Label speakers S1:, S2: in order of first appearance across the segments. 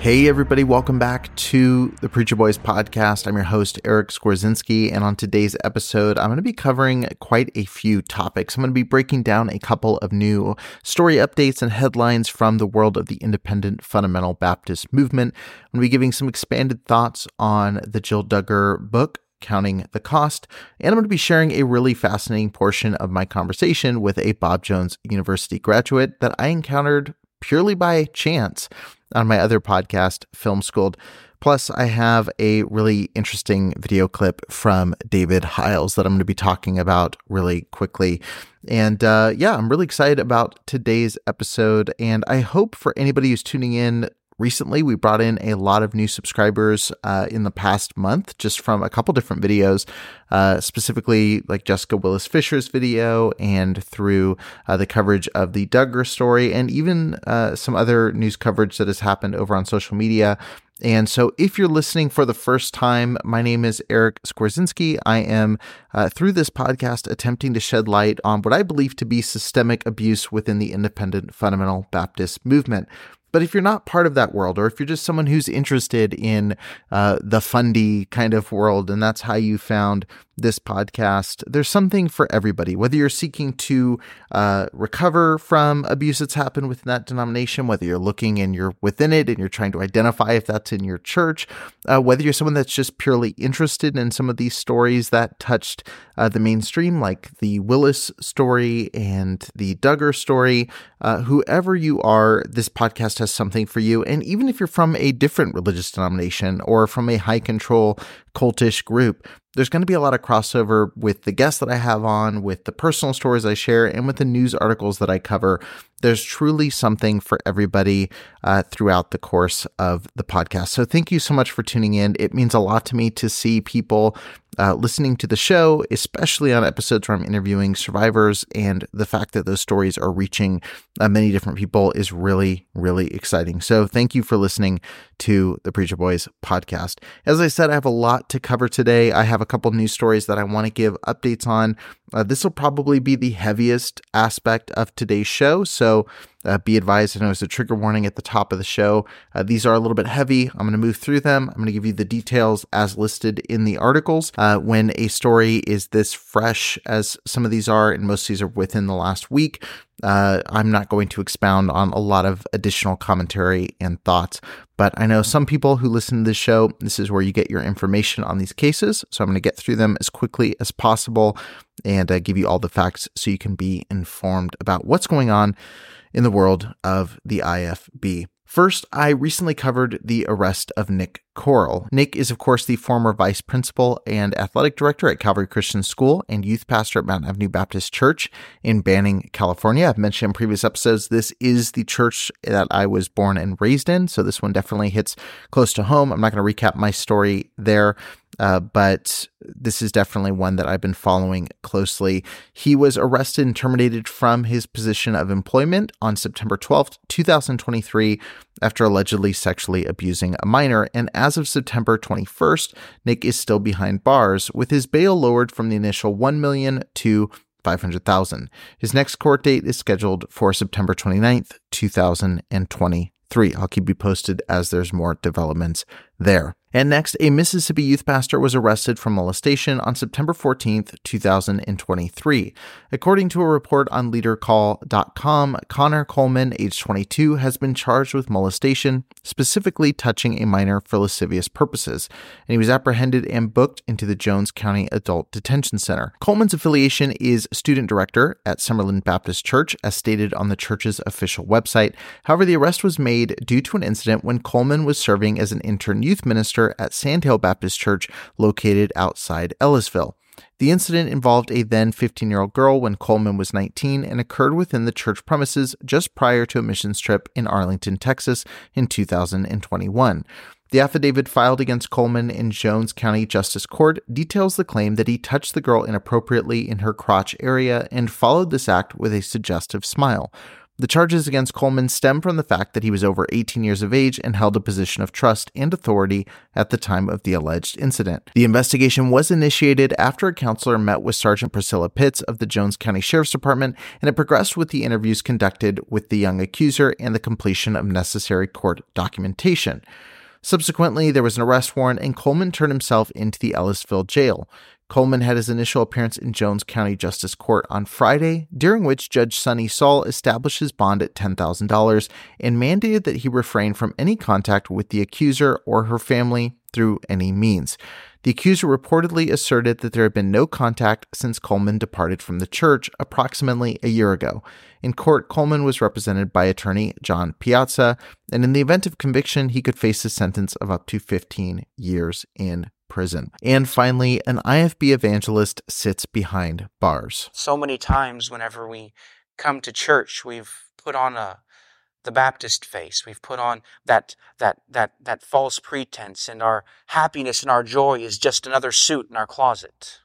S1: Hey, everybody, welcome back to the Preacher Boys podcast. I'm your host, Eric Skwarczynski, and on today's episode, I'm going to be covering quite a few topics. I'm going to be breaking down a couple of new story updates and headlines from the world of the independent fundamental Baptist movement. I'm going to be giving some expanded thoughts on the Jill Duggar book, counting the cost. And I'm going to be sharing a really fascinating portion of my conversation with a Bob Jones University graduate that I encountered purely by chance on my other podcast, Film School'd. Plus, I have a really interesting video clip from David Hyles that I'm going to be talking about really quickly. And uh, yeah, I'm really excited about today's episode. And I hope for anybody who's tuning in recently. We brought in a lot of new subscribers uh, in the past month just from a couple different videos, uh, specifically like Jessica Willis Fisher's video and through uh, the coverage of the Duggar story and even uh, some other news coverage that has happened over on social media. And so, if you're listening for the first time, my name is Eric Skwarczynski. I am, uh, through this podcast, attempting to shed light on what I believe to be systemic abuse within the independent fundamental Baptist movement. But if you're not part of that world, or if you're just someone who's interested in uh, the fundy kind of world, and that's how you found this podcast, there's something for everybody. Whether you're seeking to uh, recover from abuse that's happened within that denomination, whether you're looking and you're within it and you're trying to identify if that's in your church, uh, whether you're someone that's just purely interested in some of these stories that touched uh, the mainstream, like the Willis story and the Duggar story, uh, whoever you are, this podcast has something for you. And even if you're from a different religious denomination or from a high control cultish group, there's going to be a lot of crossover with the guests that I have on, with the personal stories I share, and with the news articles that I cover. There's truly something for everybody uh, throughout the course of the podcast. So thank you so much for tuning in. It means a lot to me to see people uh, listening to the show, especially on episodes where I'm interviewing survivors, and the fact that those stories are reaching uh, many different people is really, really exciting. So, thank you for listening to the Preacher Boys podcast. As I said, I have a lot to cover today. I have a couple news stories that I want to give updates on. Uh, this will probably be the heaviest aspect of today's show. So, uh, be advised, I know it's a trigger warning at the top of the show. Uh, these are a little bit heavy. I'm going to move through them. I'm going to give you the details as listed in the articles. Uh, when a story is this fresh as some of these are, and most of these are within the last week, uh, I'm not going to expound on a lot of additional commentary and thoughts, but I know some people who listen to this show, this is where you get your information on these cases. So I'm going to get through them as quickly as possible and uh, give you all the facts so you can be informed about what's going on in the world of the IFB. First, I recently covered the arrest of Nic Corl. Nick is, of course, the former vice principal and athletic director at Calvary Christian School and youth pastor at Mount Avenue Baptist Church in Banning, California. I've mentioned in previous episodes, this is the church that I was born and raised in, so this one definitely hits close to home. I'm not going to recap my story there. Uh, but this is definitely one that I've been following closely. He was arrested and terminated from his position of employment on September 12th, 2023, after allegedly sexually abusing a minor. And as of September 21st, Nick is still behind bars, with his bail lowered from the initial 1 million to 500,000. His next court date is scheduled for September 29th, 2023. I'll keep you posted as there's more developments there. And next, a Mississippi youth pastor was arrested for molestation on September 14th, 2023. According to a report on leadercall.com, Conner Coleman, age 22, has been charged with molestation, specifically touching a minor for lascivious purposes, and he was apprehended and booked into the Jones County Adult Detention Center. Coleman's affiliation is student director at Summerlin Baptist Church, as stated on the church's official website. However, the arrest was made due to an incident when Coleman was serving as an intern youth minister at Sandhill Baptist Church located outside Ellisville. The incident involved a then 15 year old girl when Coleman was 19 and occurred within the church premises just prior to a missions trip in Arlington, Texas in 2021. The affidavit filed against Coleman in Jones County Justice Court details the claim that he touched the girl inappropriately in her crotch area and followed this act with a suggestive smile. The charges against Coleman stem from the fact that he was over 18 years of age and held a position of trust and authority at the time of the alleged incident. The investigation was initiated after a counselor met with Sergeant Priscilla Pitts of the Jones County Sheriff's Department, and it progressed with the interviews conducted with the young accuser and the completion of necessary court documentation. Subsequently, there was an arrest warrant, and Coleman turned himself into the Ellisville jail. Coleman had his initial appearance in Jones County Justice Court on Friday, during which Judge Sonny Saul established his bond at $10,000 and mandated that he refrain from any contact with the accuser or her family through any means. The accuser reportedly asserted that there had been no contact since Coleman departed from the church approximately a year ago. In court, Coleman was represented by attorney John Piazza, and in the event of conviction, he could face a sentence of up to 15 years in prison. And finally, an IFB evangelist sits behind bars.
S2: So many times, whenever we come to church, we've put on a the Baptist face. We've put on that that that that false pretense, and our happiness and our joy is just another suit in our closet.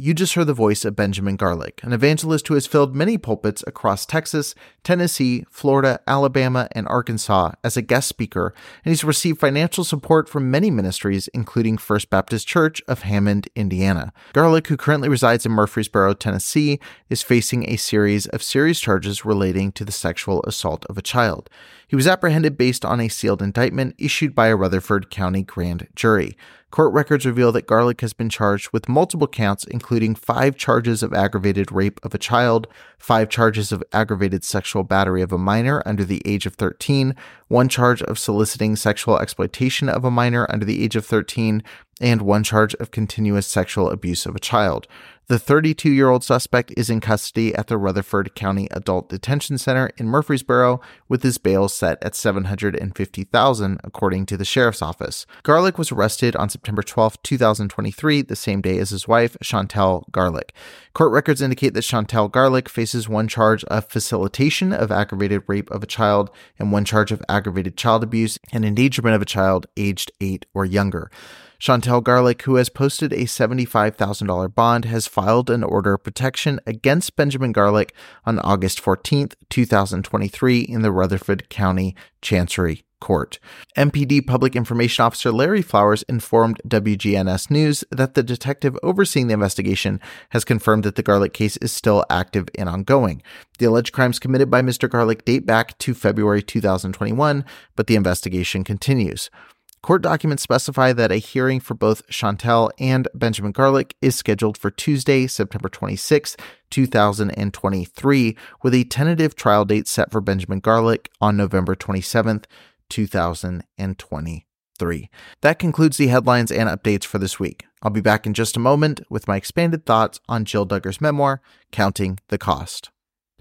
S1: You just heard the voice of Benjamin Garlick, an evangelist who has filled many pulpits across Texas, Tennessee, Florida, Alabama, and Arkansas as a guest speaker, and he's received financial support from many ministries, including First Baptist Church of Hammond, Indiana. Garlick, who currently resides in Murfreesboro, Tennessee, is facing a series of serious charges relating to the sexual assault of a child. He was apprehended based on a sealed indictment issued by a Rutherford County grand jury. Court records reveal that Garlick has been charged with multiple counts, including five charges of aggravated rape of a child, five charges of aggravated sexual battery of a minor under the age of 13, one charge of soliciting sexual exploitation of a minor under the age of 13, and one charge of continuous sexual abuse of a child. The 32 year old suspect is in custody at the Rutherford County Adult Detention Center in Murfreesboro, with his bail set at 750,000, according to the sheriff's office. Garlick was arrested on September 12, 2023, the same day as his wife, Chantel Garlick. Court records indicate that Chantel Garlick faces one charge of facilitation of aggravated rape of a child and one charge of aggravated child abuse and endangerment of a child aged 8 or younger. Chantel Garlick, who has posted a $75,000 bond, has filed an order of protection against Benjamin Garlick on August 14, 2023, in the Rutherford County Chancery Court. MPD Public Information Officer Larry Flowers informed WGNS News that the detective overseeing the investigation has confirmed that the Garlick case is still active and ongoing. The alleged crimes committed by Mr. Garlick date back to February 2021, but the investigation continues. Court documents specify that a hearing for both Chantel and Benjamin Garlick is scheduled for Tuesday, September 26, 2023, with a tentative trial date set for Benjamin Garlick on November 27, 2023. That concludes the headlines and updates for this week. I'll be back in just a moment with my expanded thoughts on Jill Duggar's memoir, Counting the Cost.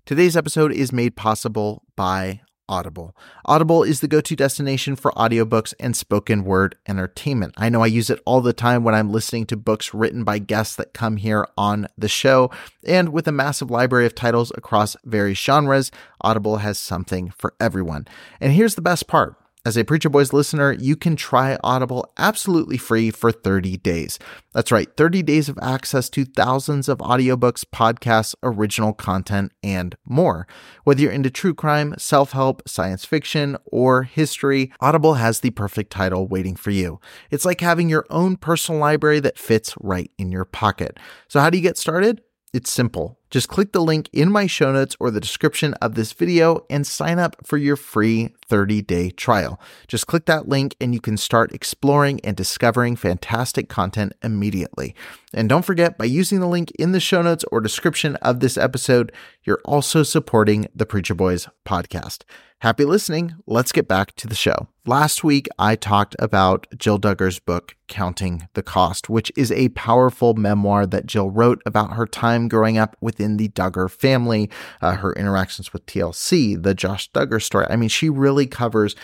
S1: Today's episode is made possible by Audible. Audible is the go to destination for audiobooks and spoken word entertainment. I know I use it all the time when I'm listening to books written by guests that come here on the show. And with a massive library of titles across various genres, Audible has something for everyone. And here's the best part As a Preacher Boys listener, you can try Audible absolutely free for 30 days. That's right, 30 days of access to thousands of audiobooks, podcasts, original content, and more. Whether you're into true crime, self help, science fiction, or history, Audible has the perfect title waiting for you. It's like having your own personal library that fits right in your pocket. So, how do you get started? It's simple. Just click the link in my show notes or the description of this video and sign up for your free 30 day trial. Just click that link and you can start exploring and discovering fantastic content immediately. And don't forget, by using the link in the show notes or description of this episode, you're also supporting the Preacher Boys podcast. Happy listening. Let's get back to the show. Last week, I talked about Jill Duggar's book, Counting the Cost, which is a powerful memoir that Jill wrote about her time growing up within the Duggar family, uh, her interactions with TLC, the Josh Duggar story. I mean, she really covers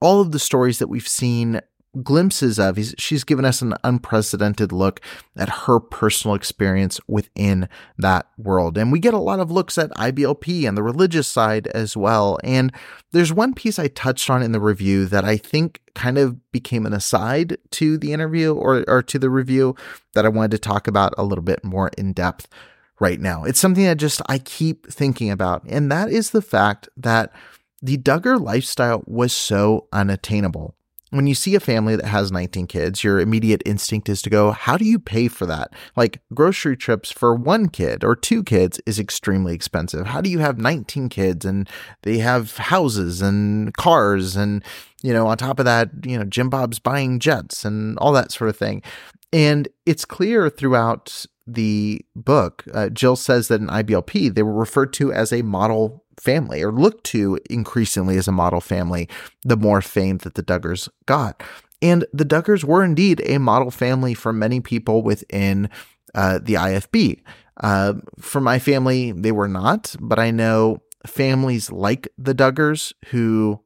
S1: all of the stories that we've seen glimpses of. He's, she's given us an unprecedented look at her personal experience within that world. And we get a lot of looks at IBLP and the religious side as well. And there's one piece I touched on in the review that I think kind of became an aside to the interview or, or to the review that I wanted to talk about a little bit more in depth right now. It's something that just I keep thinking about. And that is the fact that the Duggar lifestyle was so unattainable when you see a family that has 19 kids, your immediate instinct is to go, how do you pay for that? Like grocery trips for one kid or two kids is extremely expensive. How do you have 19 kids and they have houses and cars and, you know, on top of that, you know, Jim Bob's buying jets and all that sort of thing. And it's clear throughout the book, uh, Jill says that in IBLP, they were referred to as a model family or looked to increasingly as a model family the more fame that the Duggars got. And the Duggars were indeed a model family for many people within uh, the IFB. Uh, for my family, they were not, but I know families like the Duggars who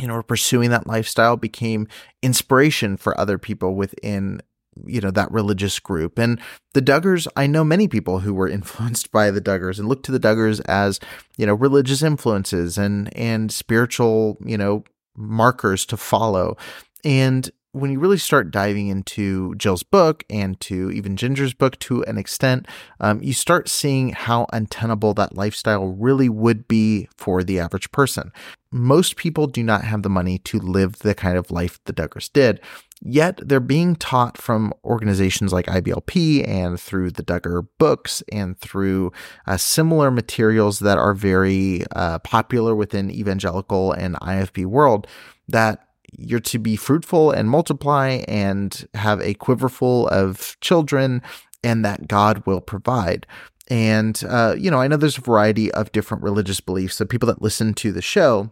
S1: you know, were pursuing that lifestyle became inspiration for other people within you know that religious group and the duggars i know many people who were influenced by the duggars and look to the duggars as you know religious influences and and spiritual you know markers to follow and when you really start diving into Jill's book and to even Ginger's book to an extent, um, you start seeing how untenable that lifestyle really would be for the average person. Most people do not have the money to live the kind of life the Duggars did. Yet they're being taught from organizations like IBLP and through the Duggar books and through uh, similar materials that are very uh, popular within evangelical and IFB world that you're to be fruitful and multiply and have a quiverful of children and that God will provide. And, uh, you know, I know there's a variety of different religious beliefs. So people that listen to the show,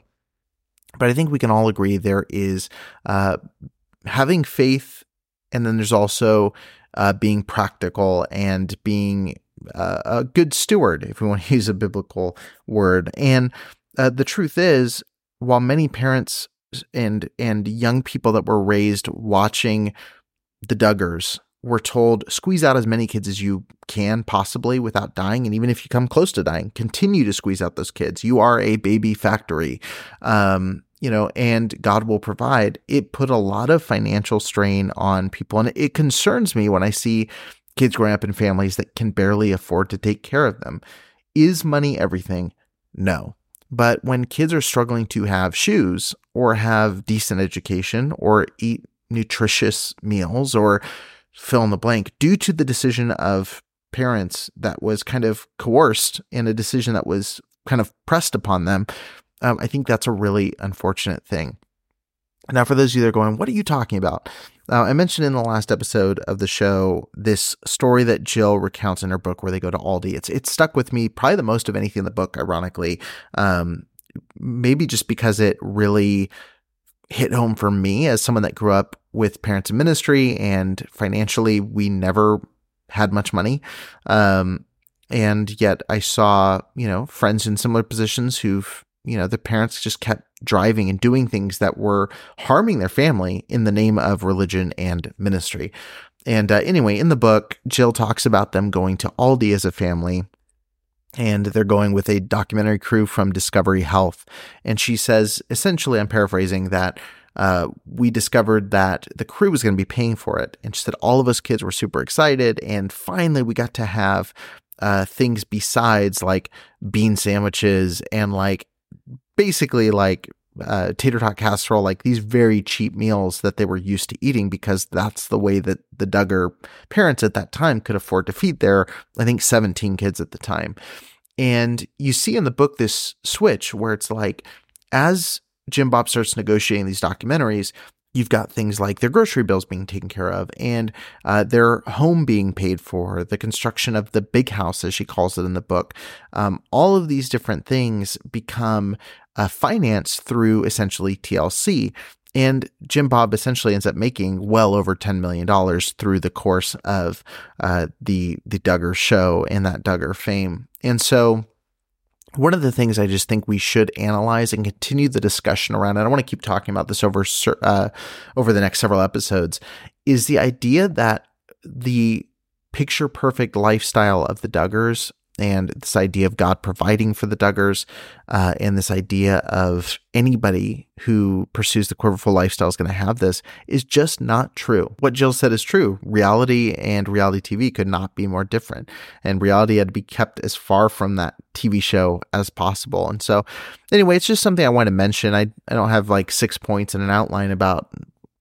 S1: but I think we can all agree there is uh, having faith, and then there's also uh, being practical and being uh, a good steward, if we want to use a biblical word. And uh, the truth is, while many parents and and young people that were raised watching the Duggars were told squeeze out as many kids as you can possibly without dying and even if you come close to dying continue to squeeze out those kids you are a baby factory um, you know, and God will provide, it put a lot of financial strain on people. And it concerns me when I see kids growing up in families that can barely afford to take care of them. Is money everything? No. But when kids are struggling to have shoes or have decent education or eat nutritious meals or fill in the blank due to the decision of parents that was kind of coerced and a decision that was kind of pressed upon them, um, I think that's a really unfortunate thing. Now, for those of you that are going, what are you talking about? Uh, I mentioned in the last episode of the show this story that Jill recounts in her book where they go to Aldi. It's it stuck with me probably the most of anything in the book, ironically. Um, maybe just because it really hit home for me as someone that grew up with parents in ministry and financially we never had much money. Um, and yet I saw, you know, friends in similar positions who've you know, the parents just kept driving and doing things that were harming their family in the name of religion and ministry. And uh, anyway, in the book, Jill talks about them going to Aldi as a family and they're going with a documentary crew from Discovery Health. And she says, essentially, I'm paraphrasing, that uh, we discovered that the crew was going to be paying for it. And she said all of us kids were super excited. And finally, we got to have uh, things besides like bean sandwiches and like basically like uh, tater tot casserole, like these very cheap meals that they were used to eating because that's the way that the Duggar parents at that time could afford to feed their, I think, 17 kids at the time. And you see in the book this switch where it's like, as Jim Bob starts negotiating these documentaries, you've got things like their grocery bills being taken care of and uh, their home being paid for, the construction of the big house, as she calls it in the book. Um, all of these different things become uh, financed through essentially TLC. And Jim Bob essentially ends up making well over $10 million through the course of uh, the, the Duggar show and that Duggar fame. And so one of the things I just think we should analyze and continue the discussion around, and I want to keep talking about this over uh, over the next several episodes, is the idea that the picture perfect lifestyle of the Duggars and this idea of God providing for the Duggars, uh, and this idea of anybody who pursues the quiverful lifestyle is going to have this is just not true. What Jill said is true. Reality and reality TV could not be more different, and reality had to be kept as far from that TV show as possible. And so, anyway, it's just something I want to mention. I I don't have like six points and an outline about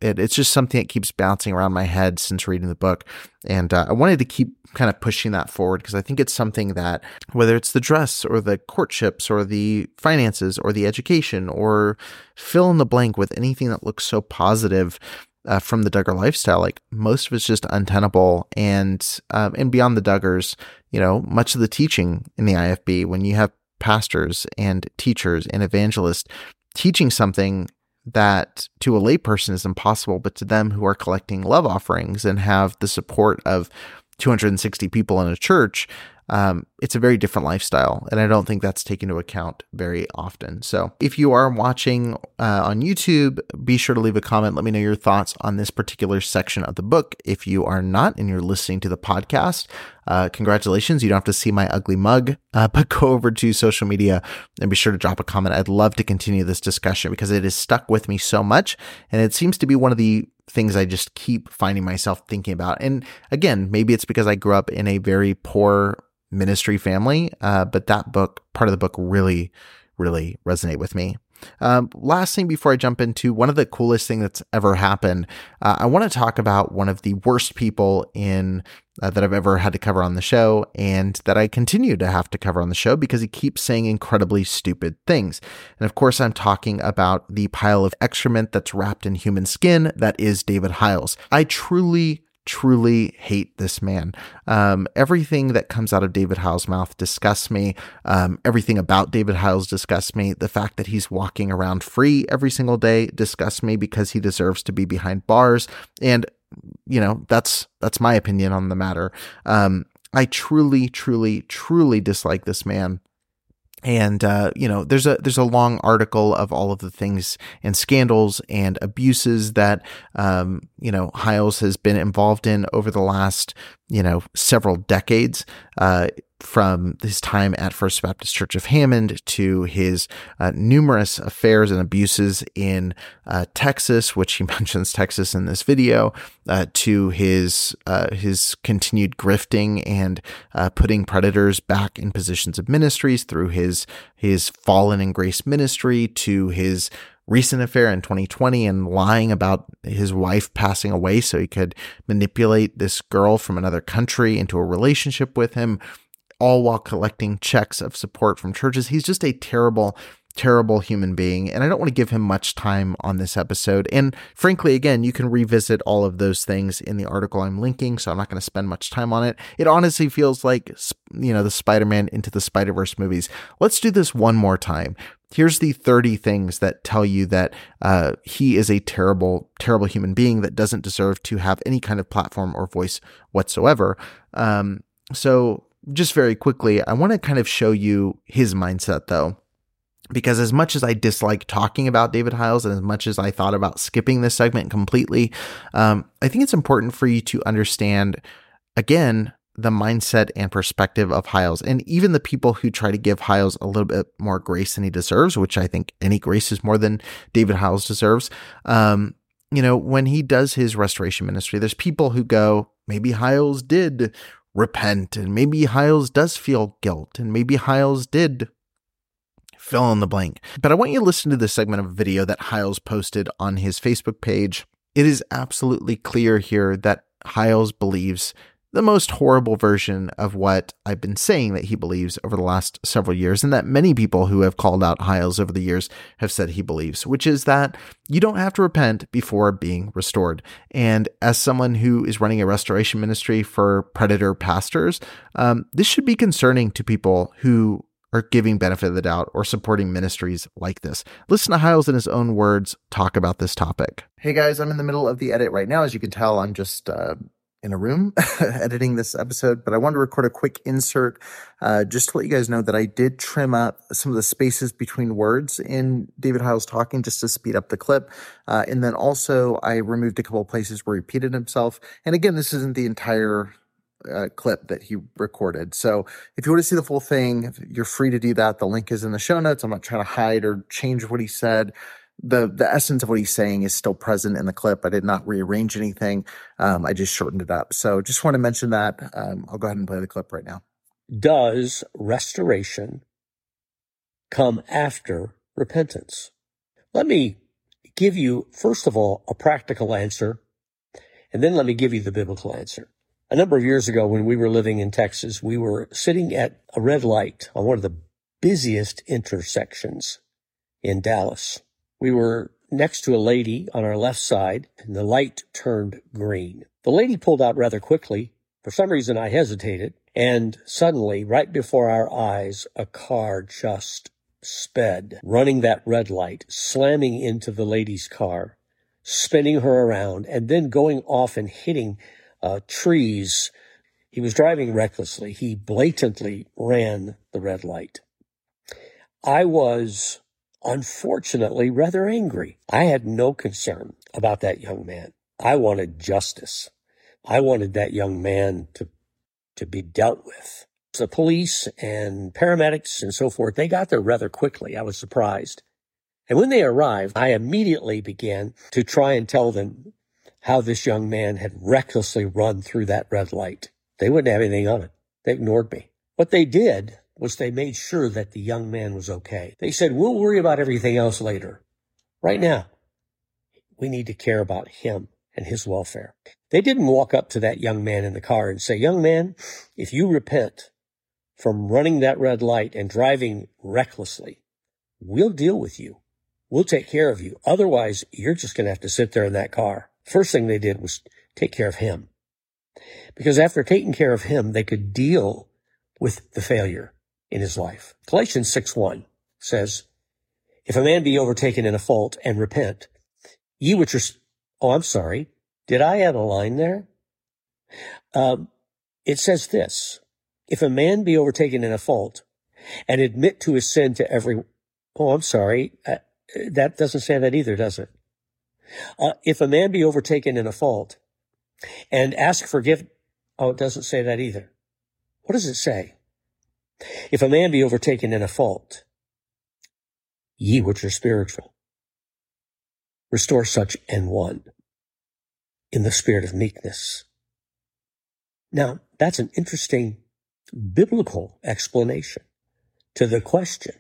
S1: it, it's just something that keeps bouncing around my head since reading the book. And uh, I wanted to keep kind of pushing that forward because I think it's something that, whether it's the dress or the courtships or the finances or the education or fill in the blank with anything that looks so positive. Uh, from the Duggar lifestyle, like most of it's just untenable, and um, and beyond the Duggars, you know, much of the teaching in the IFB, when you have pastors and teachers and evangelists teaching something that to a layperson is impossible, but to them who are collecting love offerings and have the support of 260 people in a church, um, it's a very different lifestyle. And I don't think that's taken into account very often. So if you are watching uh, on YouTube, be sure to leave a comment. Let me know your thoughts on this particular section of the book. If you are not and you're listening to the podcast, uh, congratulations. You don't have to see my ugly mug, uh, but go over to social media and be sure to drop a comment. I'd love to continue this discussion because it has stuck with me so much. And it seems to be one of the things I just keep finding myself thinking about. And again, maybe it's because I grew up in a very poor ministry family, uh, but that book, part of the book, really, really resonate with me. Um, last thing before I jump into one of the coolest thing that's ever happened, uh, I want to talk about one of the worst people in uh, that I've ever had to cover on the show, and that I continue to have to cover on the show because he keeps saying incredibly stupid things. And of course, I'm talking about the pile of excrement that's wrapped in human skin that is David Hyles. I truly truly hate this man. Um, everything that comes out of David Hyles' mouth disgusts me. Um, everything about David Hyles disgusts me. The fact that he's walking around free every single day disgusts me because he deserves to be behind bars. And you know that's that's my opinion on the matter. Um, I truly, truly, truly dislike this man and uh, you know there's a there's a long article of all of the things and scandals and abuses that um, you know Hyles has been involved in over the last you know several decades. Uh, from his time at First Baptist Church of Hammond to his uh, numerous affairs and abuses in uh, Texas, which he mentions Texas in this video, uh, to his uh, his continued grifting and uh, putting predators back in positions of ministries through his his fallen in grace ministry to his recent affair in 2020 and lying about his wife passing away so he could manipulate this girl from another country into a relationship with him all while collecting checks of support from churches. He's just a terrible, terrible human being. And I don't want to give him much time on this episode. And frankly, again, you can revisit all of those things in the article I'm linking. So I'm not going to spend much time on it. It honestly feels like, you know, the Spider Man into the Spider Verse movies. Let's do this one more time. Here's the 30 things that tell you that uh, he is a terrible, terrible human being that doesn't deserve to have any kind of platform or voice whatsoever. Um, so just very quickly, I want to kind of show you his mindset though. Because as much as I dislike talking about David Hyles and as much as I thought about skipping this segment completely, um, I think it's important for you to understand, again, the mindset and perspective of Hyles and even the people who try to give Hyles a little bit more grace than he deserves, which I think any grace is more than David Hyles deserves. Um, you know, when he does his restoration ministry, there's people who go, maybe Hyles did repent, and maybe Hyles does feel guilt, and maybe Hyles did fill in the blank. But I want you to listen to this segment of video that Hyles posted on his Facebook page. It is absolutely clear here that Hyles believes the most horrible version of what I've been saying that he believes over the last several years, and that many people who have called out Hyles over the years have said he believes, which is that you don't have to repent before being restored. And as someone who is running a restoration ministry for predator pastors, um, this should be concerning to people who are giving benefit of the doubt or supporting ministries like this. Listen to Hyles in his own words talk about this topic. Hey guys, I'm in the middle of the edit right now. As you can tell, I'm just uh, in a room editing this episode, but I wanted to record a quick insert uh, just to let you guys know that I did trim up some of the spaces between words in David Hyles talking just to speed up the clip. Uh, and then also I removed a couple places where he repeated himself. And again, this isn't the entire uh, clip that he recorded. So if you want to see the full thing, you're free to do that. The link is in the show notes. I'm not trying to hide or change what he said the the essence of what he's saying is still present in the clip. I did not rearrange anything. Um, I just shortened it up. So just want to mention that. Um, I'll go ahead and play the clip right now.
S3: Does restoration come after repentance? Let me give you, first of all, a practical answer, and then let me give you the biblical answer. A number of years ago, when we were living in Texas, we were sitting at a red light on one of the busiest intersections in Dallas. We were next to a lady on our left side, and the light turned green. The lady pulled out rather quickly. For some reason, I hesitated, and suddenly, right before our eyes, a car just sped, running that red light, slamming into the lady's car, spinning her around, and then going off and hitting uh, trees. He was driving recklessly. He blatantly ran the red light. I was unfortunately rather angry. I had no concern about that young man. I wanted justice. I wanted that young man to, to be dealt with. The police and paramedics and so forth, they got there rather quickly. I was surprised. And when they arrived, I immediately began to try and tell them how this young man had recklessly run through that red light. They wouldn't have anything on it. They ignored me. What they did was they made sure that the young man was okay. They said, we'll worry about everything else later. Right now, we need to care about him and his welfare. They didn't walk up to that young man in the car and say, young man, if you repent from running that red light and driving recklessly, we'll deal with you. We'll take care of you. Otherwise, you're just going to have to sit there in that car. First thing they did was take care of him. Because after taking care of him, they could deal with the failure in his life. Galatians 6 1 says, If a man be overtaken in a fault and repent, ye which are, oh, I'm sorry. Did I add a line there? Um, it says this, if a man be overtaken in a fault and admit to his sin to every, oh, I'm sorry. Uh, that doesn't say that either, does it? Uh, if a man be overtaken in a fault and ask forgiveness, oh, it doesn't say that either. What does it say? If a man be overtaken in a fault, ye which are spiritual, restore such an one in the spirit of meekness. Now, that's an interesting biblical explanation to the question,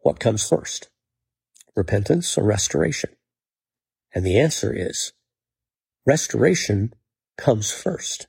S3: what comes first? Repentance or restoration? And the answer is restoration comes first.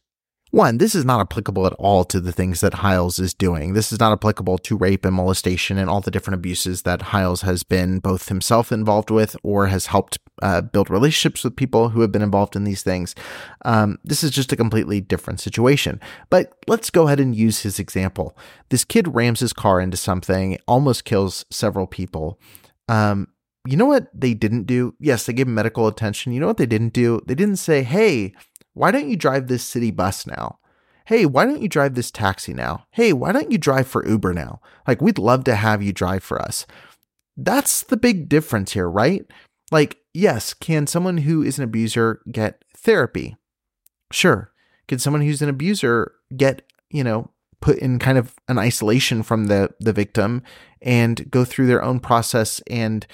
S1: One, this is not applicable at all to the things that Hyles is doing. This is not applicable to rape and molestation and all the different abuses that Hyles has been both himself involved with or has helped uh, build relationships with people who have been involved in these things. Um, this is just a completely different situation. But let's go ahead and use his example. This kid rams his car into something, almost kills several people. Um, you know what they didn't do? Yes, they gave him medical attention. You know what they didn't do? They didn't say, hey, why don't you drive this city bus now? Hey, why don't you drive this taxi now? Hey, why don't you drive for Uber now? Like, we'd love to have you drive for us. That's the big difference here, right? Like, yes, can someone who is an abuser get therapy? Sure. can someone who's an abuser get, you know, put in kind of an isolation from the the victim and go through their own process and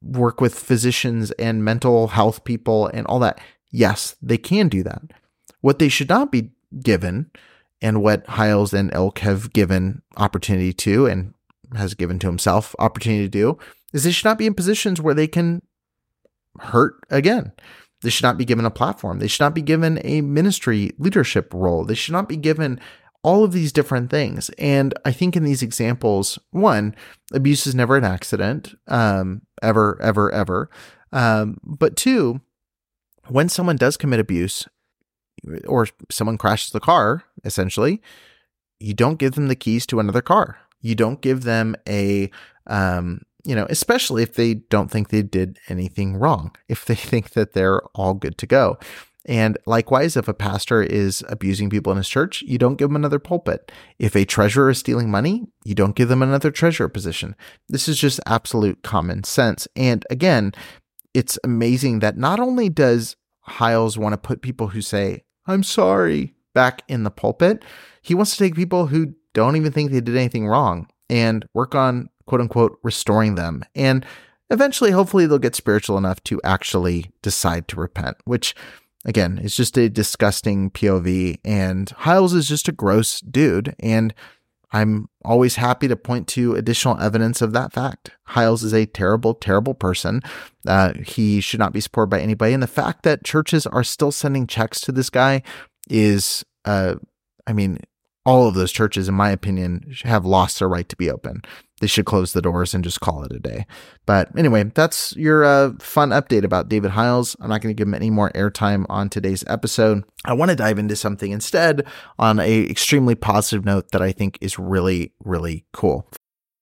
S1: work with physicians and mental health people and all that. Yes, they can do that. What they should not be given and what Hyles and Elk have given opportunity to and has given to himself opportunity to do is they should not be in positions where they can hurt again. They should not be given a platform. They should not be given a ministry leadership role. They should not be given all of these different things. And I think in these examples, one, abuse is never an accident, um, ever, ever, ever. Um, but two, when someone does commit abuse or someone crashes the car, essentially, you don't give them the keys to another car. You don't give them a, um, you know, especially if they don't think they did anything wrong, if they think that they're all good to go. And likewise, if a pastor is abusing people in his church, you don't give them another pulpit. If a treasurer is stealing money, you don't give them another treasurer position. This is just absolute common sense. And again, it's amazing that not only does Hyles want to put people who say, I'm sorry, back in the pulpit, he wants to take people who don't even think they did anything wrong and work on quote unquote restoring them. And eventually, hopefully, they'll get spiritual enough to actually decide to repent, which Again, is just a disgusting POV, and Hyles is just a gross dude, and I'm always happy to point to additional evidence of that fact. Hyles is a terrible, terrible person. Uh, he should not be supported by anybody. And the fact that churches are still sending checks to this guy is, uh, I mean, all of those churches, in my opinion, have lost their right to be open they should close the doors and just call it a day. But anyway, that's your uh, fun update about David Hyles. I'm not going to give him any more airtime on today's episode. I want to dive into something instead on a extremely positive note that I think is really, really cool.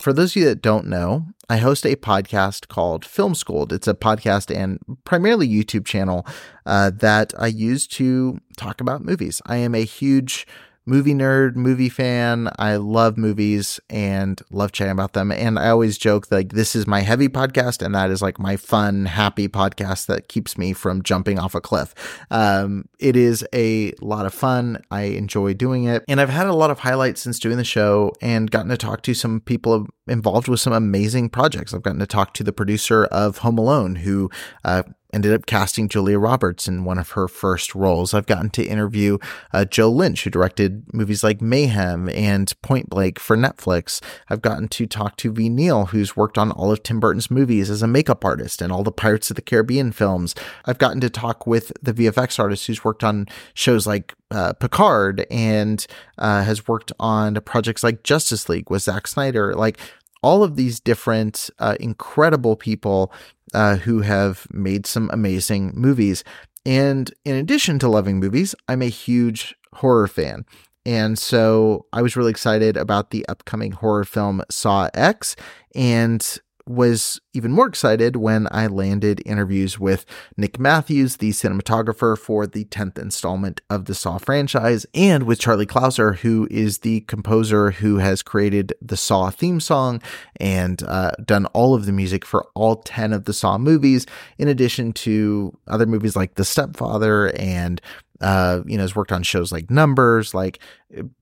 S1: For those of you that don't know, I host a podcast called Film School'd. It's a podcast and primarily YouTube channel uh, that I use to talk about movies. I am a huge movie nerd, movie fan. I love movies and love chatting about them. And I always joke that, like this is my heavy podcast, and that is like my fun, happy podcast that keeps me from jumping off a cliff. Um, it is a lot of fun. I enjoy doing it, and I've had a lot of highlights since doing the show and gotten to talk to some people involved with some amazing projects. I've gotten to talk to the producer of Home Alone, who uh, ended up casting Julia Roberts in one of her first roles. I've gotten to interview uh, Joe Lynch, who directed movies like Mayhem and Point Blank for Netflix. I've gotten to talk to Ve Neill, who's worked on all of Tim Burton's movies as a makeup artist and all the Pirates of the Caribbean films. I've gotten to talk with the VFX artist who's worked on shows like uh, Picard and uh, has worked on projects like Justice League with Zack Snyder. Like all of these different uh, incredible people uh, who have made some amazing movies. And in addition to loving movies, I'm a huge horror fan. And so I was really excited about the upcoming horror film Saw X. And was even more excited when I landed interviews with Nick Matthews, the cinematographer for the 10th installment of the Saw franchise, and with Charlie Clouser, who is the composer who has created the Saw theme song and uh, done all of the music for all 10 of the Saw movies, in addition to other movies like The Stepfather and uh, you know, has worked on shows like Numbers, like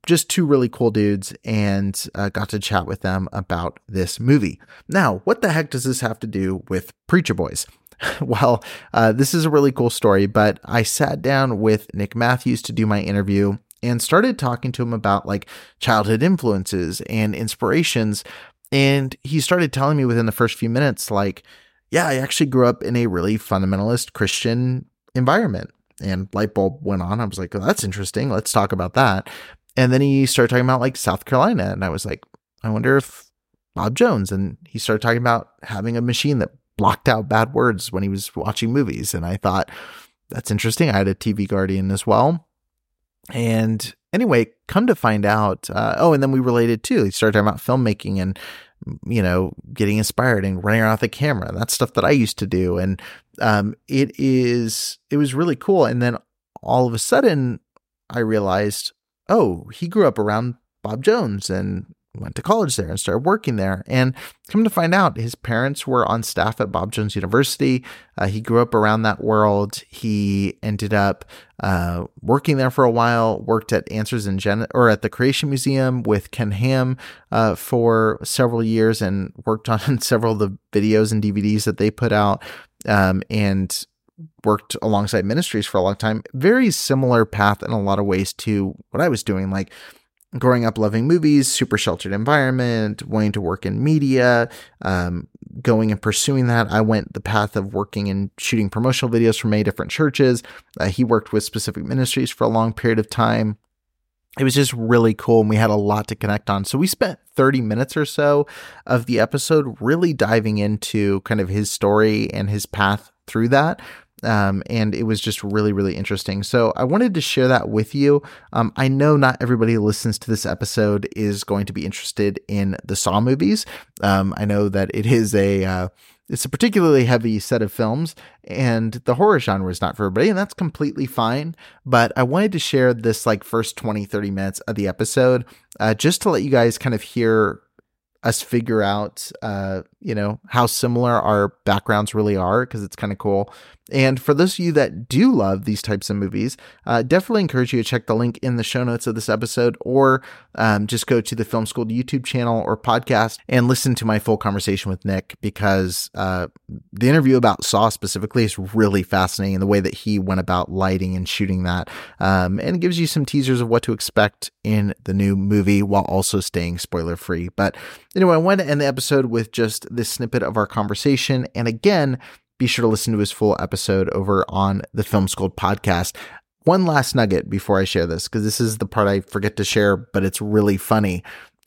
S1: just two really cool dudes, and uh, got to chat with them about this movie. Now, what the heck does this have to do with Preacher Boys? well, uh, this is a really cool story, but I sat down with Nick Matthews to do my interview and started talking to him about like childhood influences and inspirations. And he started telling me within the first few minutes, like, yeah, I actually grew up in a really fundamentalist Christian environment and light bulb went on. I was like, oh, that's interesting. Let's talk about that. And then he started talking about like South Carolina. And I was like, I wonder if Bob Jones. And he started talking about having a machine that blocked out bad words when he was watching movies. And I thought, that's interesting. I had a TV guardian as well. And anyway, come to find out, uh, oh, and then we related too. He started talking about filmmaking and you know, getting inspired and running around with the camera. That's stuff that I used to do. And um, it is, it was really cool. And then all of a sudden, I realized, oh, he grew up around Bob Jones and went to college there and started working there. And come to find out, his parents were on staff at Bob Jones University. Uh, he grew up around that world. He ended up uh, working there for a while. Worked at Answers in Gen or at the Creation Museum with Ken Ham uh, for several years, and worked on several of the videos and DVDs that they put out. Um, and worked alongside ministries for a long time. Very similar path in a lot of ways to what I was doing. Like growing up loving movies, super sheltered environment, wanting to work in media, um, going and pursuing that. I went the path of working and shooting promotional videos for many different churches. Uh, he worked with specific ministries for a long period of time. It was just really cool and we had a lot to connect on. So we spent 30 minutes or so of the episode really diving into kind of his story and his path through that. Um, and it was just really, really interesting. So I wanted to share that with you. Um, I know not everybody who listens to this episode is going to be interested in the Saw movies. Um, I know that it is a uh, it's a particularly heavy set of films, and the horror genre is not for everybody, and that's completely fine. But I wanted to share this like first 20, 30 minutes of the episode uh, just to let you guys kind of hear us figure out, uh, you know, how similar our backgrounds really are because it's kind of cool. And for those of you that do love these types of movies, uh, definitely encourage you to check the link in the show notes of this episode or um, just go to the Film School'd YouTube channel or podcast and listen to my full conversation with Nick because uh, the interview about Saw specifically is really fascinating and the way that he went about lighting and shooting that. Um, and it gives you some teasers of what to expect in the new movie while also staying spoiler free. But anyway, I want to end the episode with just this snippet of our conversation. And again, be sure to listen to his full episode over on the Film School'd podcast. One last nugget before I share this, because this is the part I forget to share, but it's really funny.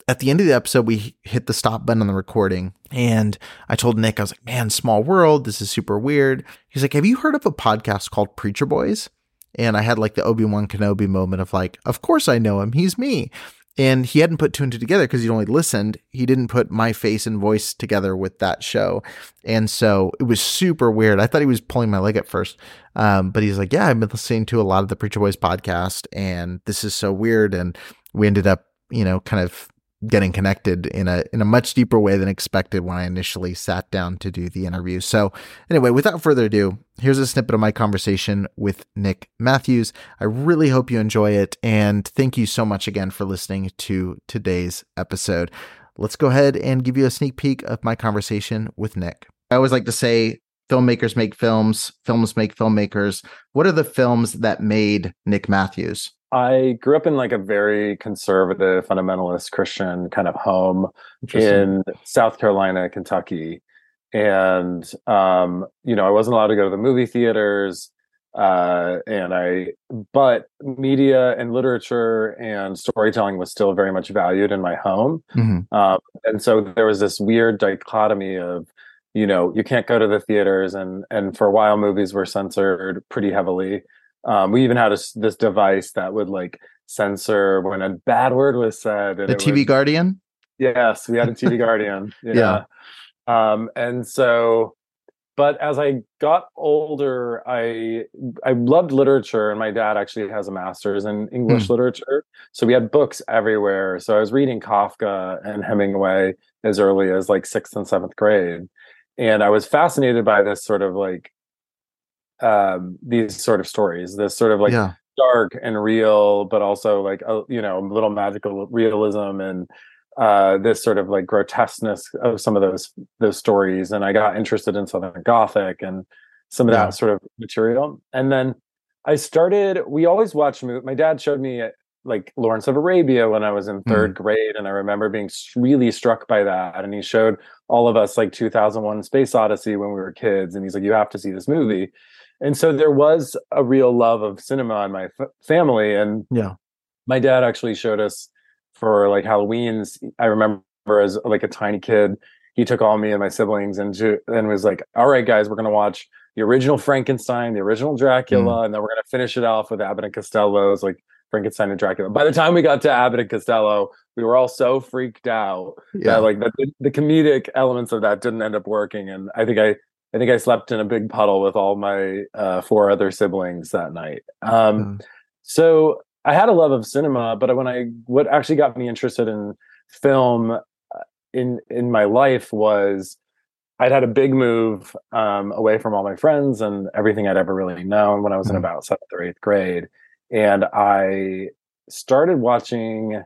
S1: At the end of the episode, we hit the stop button on the recording, and I told Nick, I was like, man, small world. This is super weird. He's like, have you heard of a podcast called Preacher Boys? And I had like the Obi Wan Kenobi moment of like, of course I know him. He's me. And he hadn't put two and two together because he'd only listened. He didn't put my face and voice together with that show. And so it was super weird. I thought he was pulling my leg at first. Um, but he's like, Yeah, I've been listening to a lot of the Preacher Boys podcast, and this is so weird. And we ended up, you know, kind of getting connected in a in a much deeper way than expected when I initially sat down to do the interview. So anyway, without further ado, here's a snippet of my conversation with Nick Matthews. I really hope you enjoy it and thank you so much again for listening to today's episode. Let's go ahead and give you a sneak peek of my conversation with Nick. I always like to say filmmakers make films, films make filmmakers. What are the films that made Nick Matthews?
S4: I grew up in like a very conservative, fundamentalist Christian kind of home in South Carolina, Kentucky. And, um, you know, I wasn't allowed to go to the movie theaters. Uh, and I, but media and literature and storytelling was still very much valued in my home. Mm-hmm. Um, and so there was this weird dichotomy of, you know, you can't go to the theaters, and and for a while movies were censored pretty heavily. Um, we even had a, this device that would like censor when a bad word was said.
S1: the TV would, Guardian.
S4: Yes, we had a TV Guardian. Yeah. yeah. Um, and so, but as I got older, I I loved literature, and my dad actually has a master's in English mm. literature, so we had books everywhere. So I was reading Kafka and Hemingway as early as like sixth and seventh grade, and I was fascinated by this sort of like um, these sort of stories, this sort of like yeah. dark and real, but also like a, you know, a little magical realism and uh, this sort of like grotesqueness of some of those those stories. And I got interested in Southern Gothic and some of yeah. that sort of material. And then I started. We always watched. My dad showed me like Lawrence of Arabia when I was in 3rd mm. grade, and I remember being really struck by that. And he showed all of us like 2001: Space Odyssey when we were kids, and he's like, "You have to see this movie." and so there was a real love of cinema in my f- family and
S1: yeah
S4: my dad actually showed us for like halloween's i remember as like a tiny kid he took all me and my siblings and ju- and was like all right guys we're going to watch the original frankenstein the original dracula mm. and then we're going to finish it off with abbott and costello's like Frankenstein and Dracula. By the time we got to Abbott and Costello, we were all so freaked out
S1: Yeah.
S4: that like the, the comedic elements of that didn't end up working. And I think I I think I slept in a big puddle with all my uh, four other siblings that night. Um,
S1: Mm.
S4: so I had a love of cinema, but when I what actually got me interested in film uh, in in my life was I'd had a big move um, away from all my friends and everything I'd ever really known when I was in
S1: Mhm.
S4: about seventh or eighth grade, and I started watching.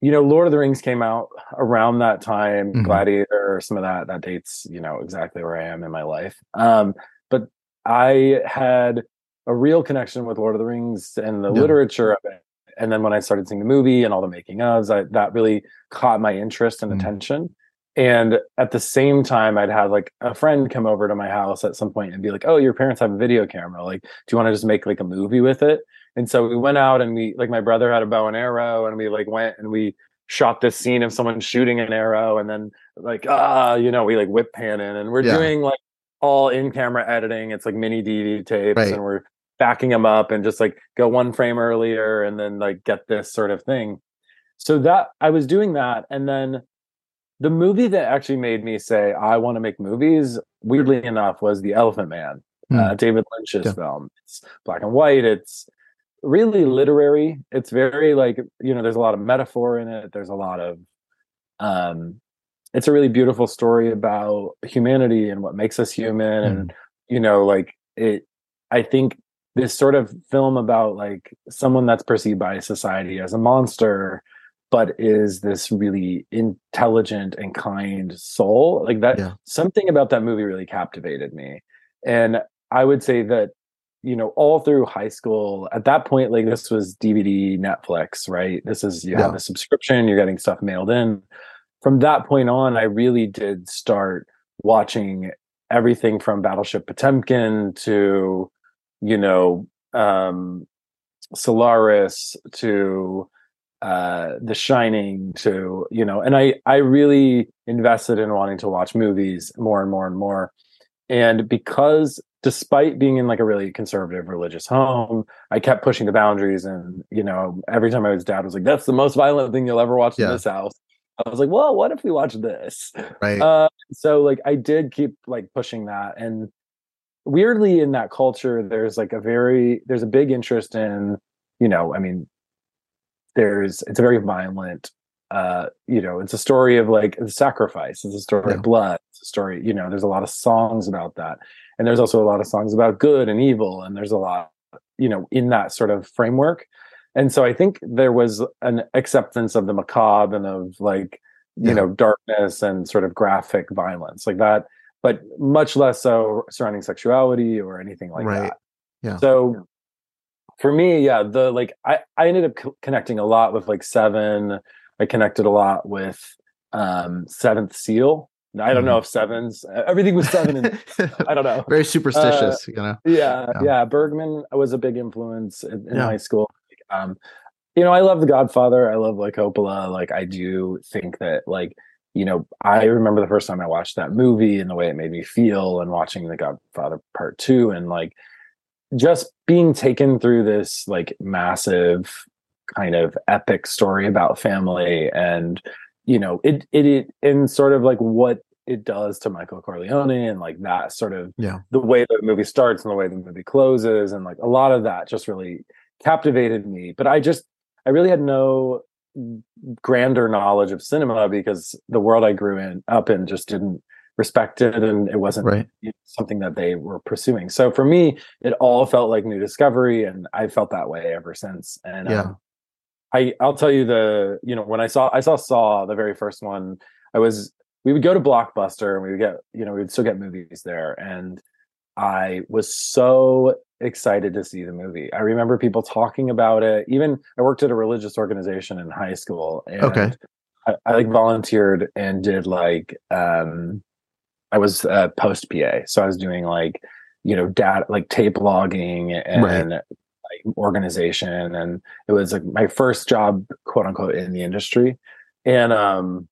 S4: You know, Lord of the Rings came out around that time.
S1: Mhm.
S4: Gladiator, some of that that dates you know exactly where I am in my life. Um, but I had a real connection with Lord of the Rings and the
S1: Yeah.
S4: literature of it. And then when I started seeing the movie and all the making ofs, I, that really caught my interest and
S1: Mm.
S4: attention. And at the same time, I'd had like a friend come over to my house at some point and be like, "Oh, your parents have a video camera. Like, do you want to just make like a movie with it?" And so we went out and we like my brother had a bow and arrow, and we like went and we shot this scene of someone shooting an arrow, and then like ah, you know, we like whip pan in, and we're
S1: Yeah.
S4: doing like all in camera editing. It's like mini DVD tapes,
S1: Right.
S4: and we're backing them up and just like go one frame earlier and then like get this sort of thing. So that I was doing that, and then the movie that actually made me say I want to make movies, weirdly enough, was The Elephant Man,
S1: Hmm.
S4: uh, David Lynch's
S1: Yeah.
S4: film. It's black and white. It's really literary. It's very like you know, there's a lot of metaphor in it. There's a lot of um it's a really beautiful story about humanity and what makes us human and you know like it i think this sort of film about like someone that's perceived by society as a monster but is this really intelligent and kind soul like that
S1: Yeah.
S4: something about that movie really captivated me and i would say that you know all through high school at that point like this was dvd netflix right? This is you have
S1: Yeah.
S4: a subscription you're getting stuff mailed in. From that point on i really did start watching everything from battleship potemkin to you know um solaris to uh the shining to you know and i i really invested in wanting to watch movies more and more and more. And because despite being in like a really conservative religious home i kept pushing the boundaries and you know every time i was dad was like that's the most violent thing you'll ever watch
S1: Yeah.
S4: in this house i was like well what if we watch this
S1: Right.
S4: uh, so like I did keep like pushing that, and weirdly in that culture, there's like a very there's a big interest in you know I mean there's it's a very violent uh you know it's a story of like sacrifice it's a story
S1: Yeah.
S4: of blood it's a story you know there's a lot of songs about that and there's also a lot of songs about good and evil and there's a lot you know in that sort of framework and so i think there was an acceptance of the macabre and of like you
S1: Yeah.
S4: know darkness and sort of graphic violence like that but much less so surrounding sexuality or anything like
S1: Right.
S4: that
S1: Yeah.
S4: so for me yeah the like i i ended up co- connecting a lot with like seven i connected a lot with um seventh seal i don't know if sevens everything was seven and i don't know
S1: Very superstitious, you know.
S4: yeah,
S1: Yeah.
S4: yeah. Bergman was a big influence in, in
S1: Yeah.
S4: high school. Um, you know, I love The Godfather. I love like Coppola. Like, I do think that like you know, I remember the first time I watched that movie and the way it made me feel, and watching The Godfather Part Two, and like just being taken through this like massive kind of epic story about family and you know it it, it and sort of like what it does to Michael Corleone and like that sort of
S1: Yeah.
S4: the way the movie starts and the way the movie closes and like a lot of that just really captivated me but I just I really had no grander knowledge of cinema because the world I grew in up in just didn't respect it and it wasn't
S1: Right.
S4: you know, something that they were pursuing. So for me, it all felt like new discovery, and I felt that way ever since. And
S1: Yeah.
S4: um, I I'll tell you the you know when I saw I saw Saw the very first one, I was we would go to Blockbuster and we would get you know we would still get movies there, and I was so excited to see the movie. I remember people talking about it. Even I worked at a religious organization in high school, and
S1: Okay.
S4: I, I like volunteered and did like um I was uh, post PA, so I was doing like you know data like tape logging and
S1: Right.
S4: Organization, and it was like my first job, quote unquote, in the industry, and um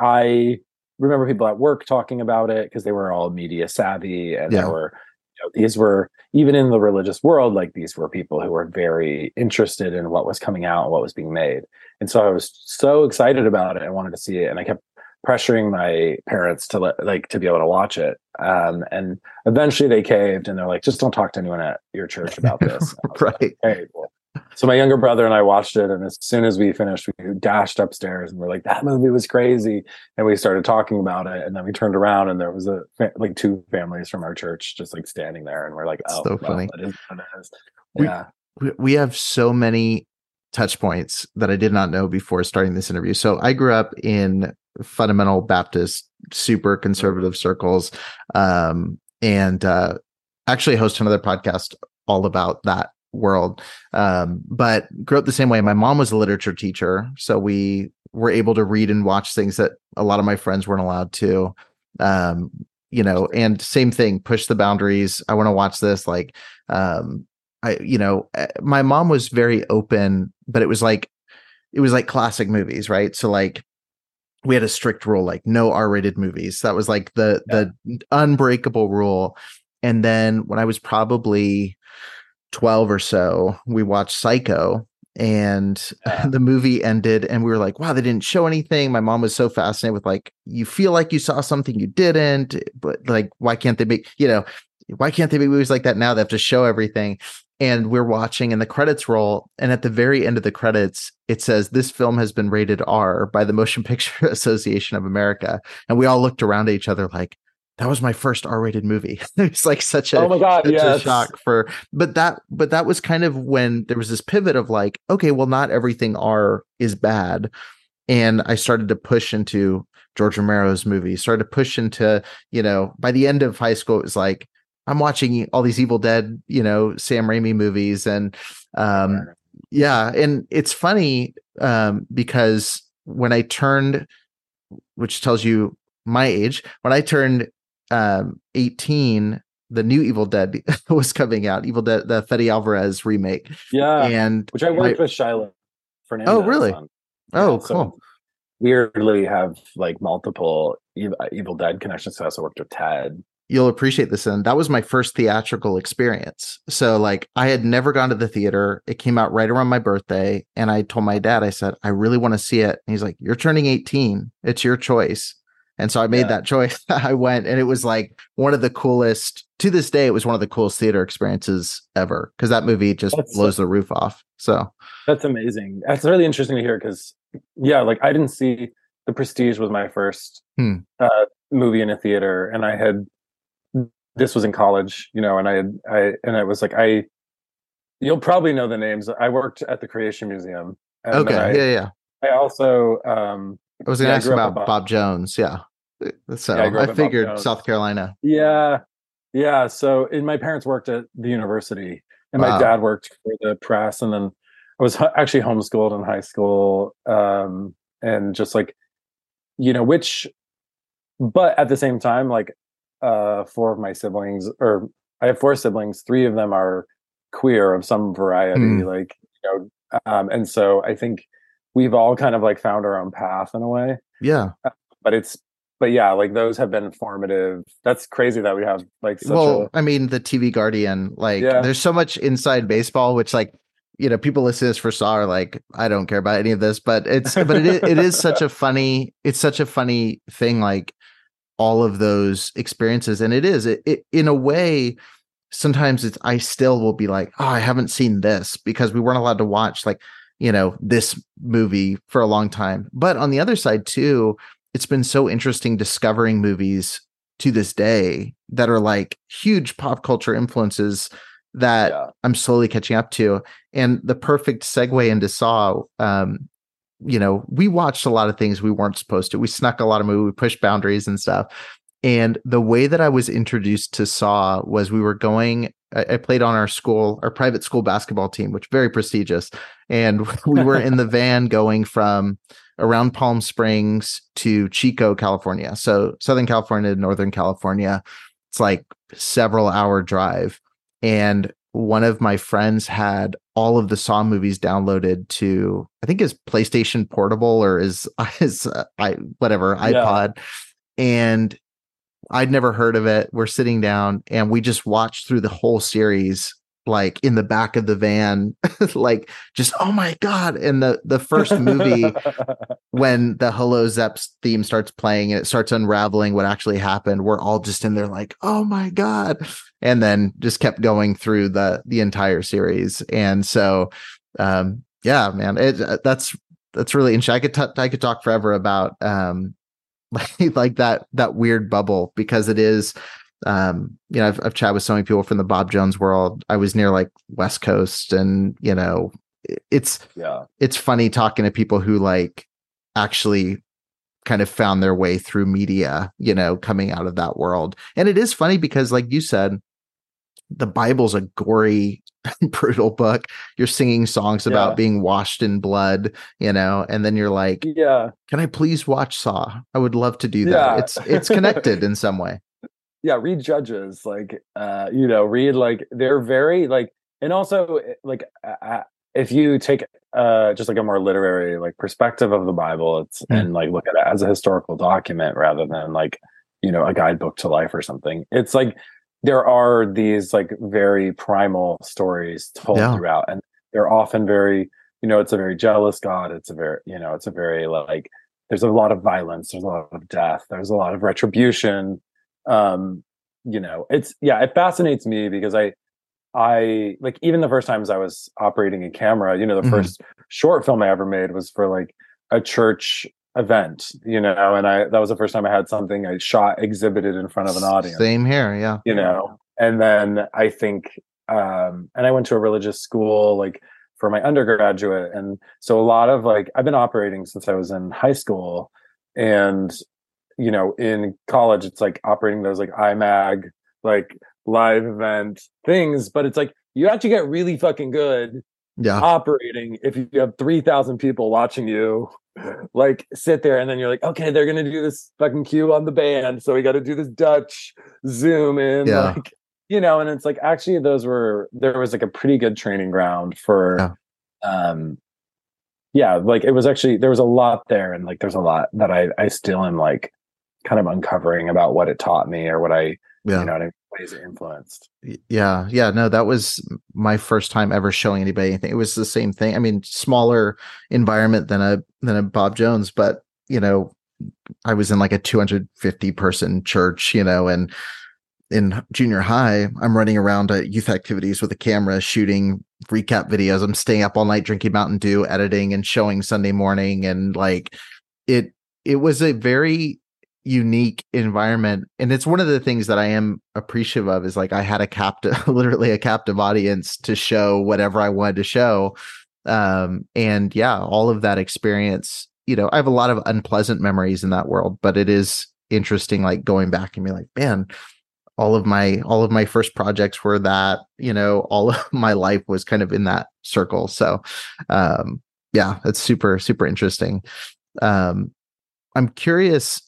S4: I remember people at work talking about it because they were all media savvy and
S1: Yeah.
S4: there were you know, these were even in the religious world, like these were people who were very interested in what was coming out, what was being made. And so I was so excited about it. I wanted to see it. And I kept pressuring my parents to let, like to be able to watch it. Um, and eventually they caved and they're like, just don't talk to anyone at your church about this.
S1: right.
S4: Like, hey, well, so my younger brother and I watched it, and as soon as we finished, we dashed upstairs and we're like, "That movie was crazy," and we started talking about it. And then we turned around, and there was a like two families from our church just like standing there, and we're like, "Oh,
S1: so funny."
S4: That is what it is.
S1: Yeah, we, we have so many touch points that I did not know before starting this interview. So I grew up in fundamental Baptist, super conservative circles, um, and uh, actually host another podcast all about that world. Um, but grew up the same way. My mom was a literature teacher, so we were able to read and watch things that a lot of my friends weren't allowed to. Um, you know, and same thing, push the boundaries. I want to watch this. Like, um, I, you know, eh, my mom was very open, but it was like, it was like classic movies, right? So like, we had a strict rule, like no R-rated movies. That was like the yeah. the unbreakable rule. And then when I was probably 12 or so, we watched Psycho and yeah. the movie ended and we were like wow they didn't show anything my mom was so fascinated with like you feel like you saw something you didn't but like why can't they make you know why can't they make movies like that now they have to show everything and we're watching and the credits roll and at the very end of the credits it says this film has been rated r by the motion picture association of america and we all looked around at each other like that was my first R-rated movie. it's like such a
S4: oh my god,
S1: yeah, shock for. But that, but that was kind of when there was this pivot of like, okay, well, not everything R is bad, and I started to push into George Romero's movies. Started to push into, you know, by the end of high school, it was like I'm watching all these Evil Dead, you know, Sam Raimi movies, and um, yeah, and it's funny um, because when I turned, which tells you my age, when I turned um, 18, the new Evil Dead was coming out. Evil Dead, the Fede Alvarez remake.
S4: Yeah,
S1: and
S4: which I worked my, with Shiloh Fernandez.
S1: Oh, really? On. Oh, yeah, cool. So
S4: weirdly, have like multiple Evil Dead connections. I also worked with Ted.
S1: You'll appreciate this, and that was my first theatrical experience. So, like, I had never gone to the theater. It came out right around my birthday, and I told my dad, I said, I really want to see it. And he's like, You're turning 18. It's your choice. And so I made yeah. that choice. I went and it was like one of the coolest to this day, it was one of the coolest theater experiences ever because that movie just that's, blows the roof off. So
S4: that's amazing. That's really interesting to hear because yeah, like I didn't see The Prestige was my first hmm. uh, movie in a theater, and I had this was in college, you know, and I had I and I was like I you'll probably know the names. I worked at the Creation Museum.
S1: okay. I, yeah, yeah.
S4: I also um
S1: I was to yeah, ask about Bob. Bob. Jones. Yeah. So yeah, I, I figured South Carolina.
S4: Yeah. Yeah. So, and my parents worked at the university, and wow. my dad worked for the press. And then I was actually homeschooled in high school. Um, and just like, you know, which, but at the same time, like, uh, four of my siblings, or I have four siblings, three of them are queer of some variety. Mm. Like, you know, um, and so I think we've all kind of like found our own path in a way.
S1: Yeah.
S4: Uh, but it's but yeah, like those have been formative. That's crazy that we have like
S1: well,
S4: a...
S1: I mean, the TV Guardian, like yeah. there's so much inside baseball, which like you know, people listen to this for Saw are like, I don't care about any of this, but it's but it is, it is such a funny, it's such a funny thing, like all of those experiences, and it is it, it in a way. Sometimes it's I still will be like, oh, I haven't seen this because we weren't allowed to watch like you know this movie for a long time but on the other side too it's been so interesting discovering movies to this day that are like huge pop culture influences that yeah. I'm slowly catching up to. And the perfect segue into Saw, um, you know, we watched a lot of things we weren't supposed to. We snuck a lot of movies, we pushed boundaries and stuff. And the way that I was introduced to Saw was we were going I, played on our school, our private school basketball team, which very prestigious. And we were in the van going from around Palm Springs to Chico, California. So Southern California to Northern California. It's like several hour drive. And one of my friends had all of the Saw movies downloaded to I think his PlayStation Portable or his his uh, I whatever iPod, yeah. and I'd never heard of it. We're sitting down and we just watched through the whole series like in the back of the van like just oh my god and the the first movie when the Hello Zepp's theme starts playing and it starts unraveling what actually happened we're all just in there like oh my god and then just kept going through the the entire series. And so um yeah man it uh, that's that's really interesting i could t- I could talk forever about um like like that that weird bubble because it is um you know I've, I've chatted with so many people from the bob jones world. I was near like west coast and you know it's
S4: yeah.
S1: it's funny talking to people who like actually kind of found their way through media you know coming out of that world. And it is funny because like you said the bible's a gory brutal book. You're singing songs about being washed in blood you know and then you're like
S4: yeah.
S1: Can i please watch saw? I would love to do that.
S4: Yeah.
S1: it's it's connected in some way.
S4: Yeah read judges like uh you know read like they're very like and also eh, like uh, if you take uh just like a more literary like perspective of the bible it's
S1: Mm.
S4: and like look at it as a historical document rather than like you know a guidebook to life or something it's like there are these like very primal stories told
S1: Yeah.
S4: throughout and they're often very you know it's a very jealous god it's a very you know it's a very like there's a lot of violence there's a lot of death there's a lot of retribution um you know it's yeah it fascinates me because i i like even the first times i was operating a camera you know the
S1: Mhm.
S4: first short film i ever made was for like a church event you know and i that was the first time i had something i shot exhibited in front of an audience.
S1: Same here yeah.
S4: You know and then i think um and i went to a religious school like for my undergraduate and so a lot of like i've been operating since i was in high school and you know in college it's like operating those like imag like live event things but it's like you actually get really fucking good
S1: yeah.
S4: operating if you have 3000 people watching you like sit there and then you're like okay they're gonna do this fucking cue on the band so we got to do this dutch zoom in
S1: Yeah.
S4: like you know and it's like actually those were there was like a pretty good training ground for um yeah like it was actually there was a lot there and like there's a lot that i i still am like kind of uncovering about what it taught me or what i
S1: yeah
S4: you know what I- ways it influenced.
S1: Yeah yeah no that was my first time ever showing anybody anything. It was the same thing. I mean smaller environment than a than a bob jones but you know i was in like a 250 person church you know and in junior high i'm running around at youth activities with a camera shooting recap videos. I'm staying up all night drinking mountain dew editing and showing sunday morning and like it it was a very unique environment and it's one of the things that i am appreciative of is like i had a captive literally a captive audience to show whatever i wanted to show um and yeah all of that experience you know i have a lot of unpleasant memories in that world but it is interesting like going back and be like man all of my all of my first projects were that you know all of my life was kind of in that circle. So um yeah it's super super interesting. Um i'm curious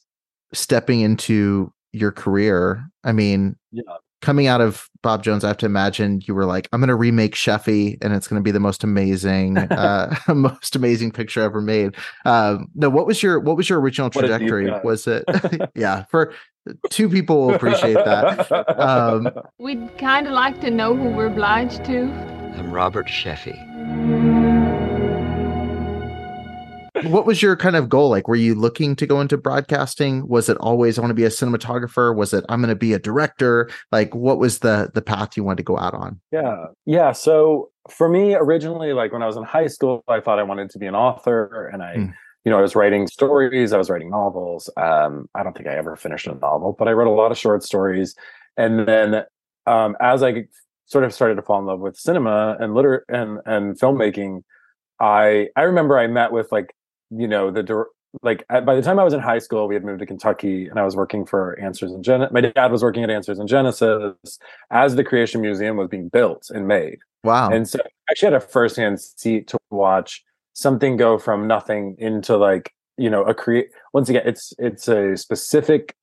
S1: stepping into your career i mean
S4: yeah.
S1: coming out of bob jones i have to imagine you were like i'm going to remake Sheffey and it's going to be the most amazing uh most amazing picture ever made. Um no what was your what was your original
S4: What a deep
S1: trajectory? was it yeah for two people will appreciate that. Um,
S5: We'd kind of like to know who we're obliged to.
S6: I'm Robert Sheffey.
S1: What was your kind of goal like were you looking to go into broadcasting was it always i want to be a cinematographer was it i'm going to be a director like what was the the path you wanted to go out on
S4: Yeah. Yeah. So for me, originally, like when I was in high school, I thought I wanted to be an author and I,
S1: Mm.
S4: you know, I was writing stories, I was writing novels. Um, I don't think I ever finished a novel, but I wrote a lot of short stories. And then um, as I sort of started to fall in love with cinema and liter and and filmmaking, I I remember I met with like, you know, the like by the time I was in high school, we had moved to Kentucky, and I was working for Answers in Gen. My dad was working at Answers in Genesis as the Creation Museum was being built and made.
S1: wow
S4: And so I actually had a firsthand seat to watch something go from nothing into like, you know, a create once again, it's it's a specific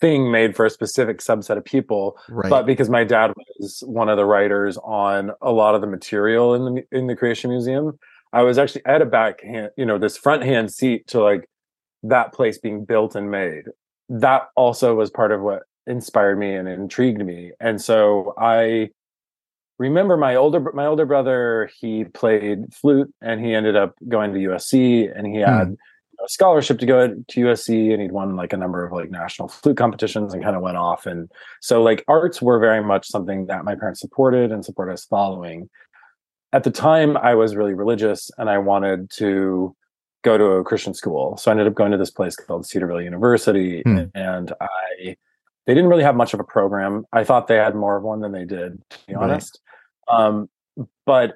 S4: thing made for a specific subset of people.
S1: right
S4: But because my dad was one of the writers on a lot of the material in the in the Creation Museum, I was actually at a backhand, you know, this front hand seat to like that place being built and made. that also was part of what inspired me and intrigued me. And so I remember my older my older brother he played flute and he ended up going to USC and he had hmm. a scholarship to go to USC and he'd won like a number of like national flute competitions and kind of went off and so like arts were very much something that my parents supported and supported us following at the time I was really religious and I wanted to go to a Christian school so I ended up going to this place called Cedarville University hmm. and I they didn't really have much of a program. I thought they had more of one than they did, to be honest. Um, but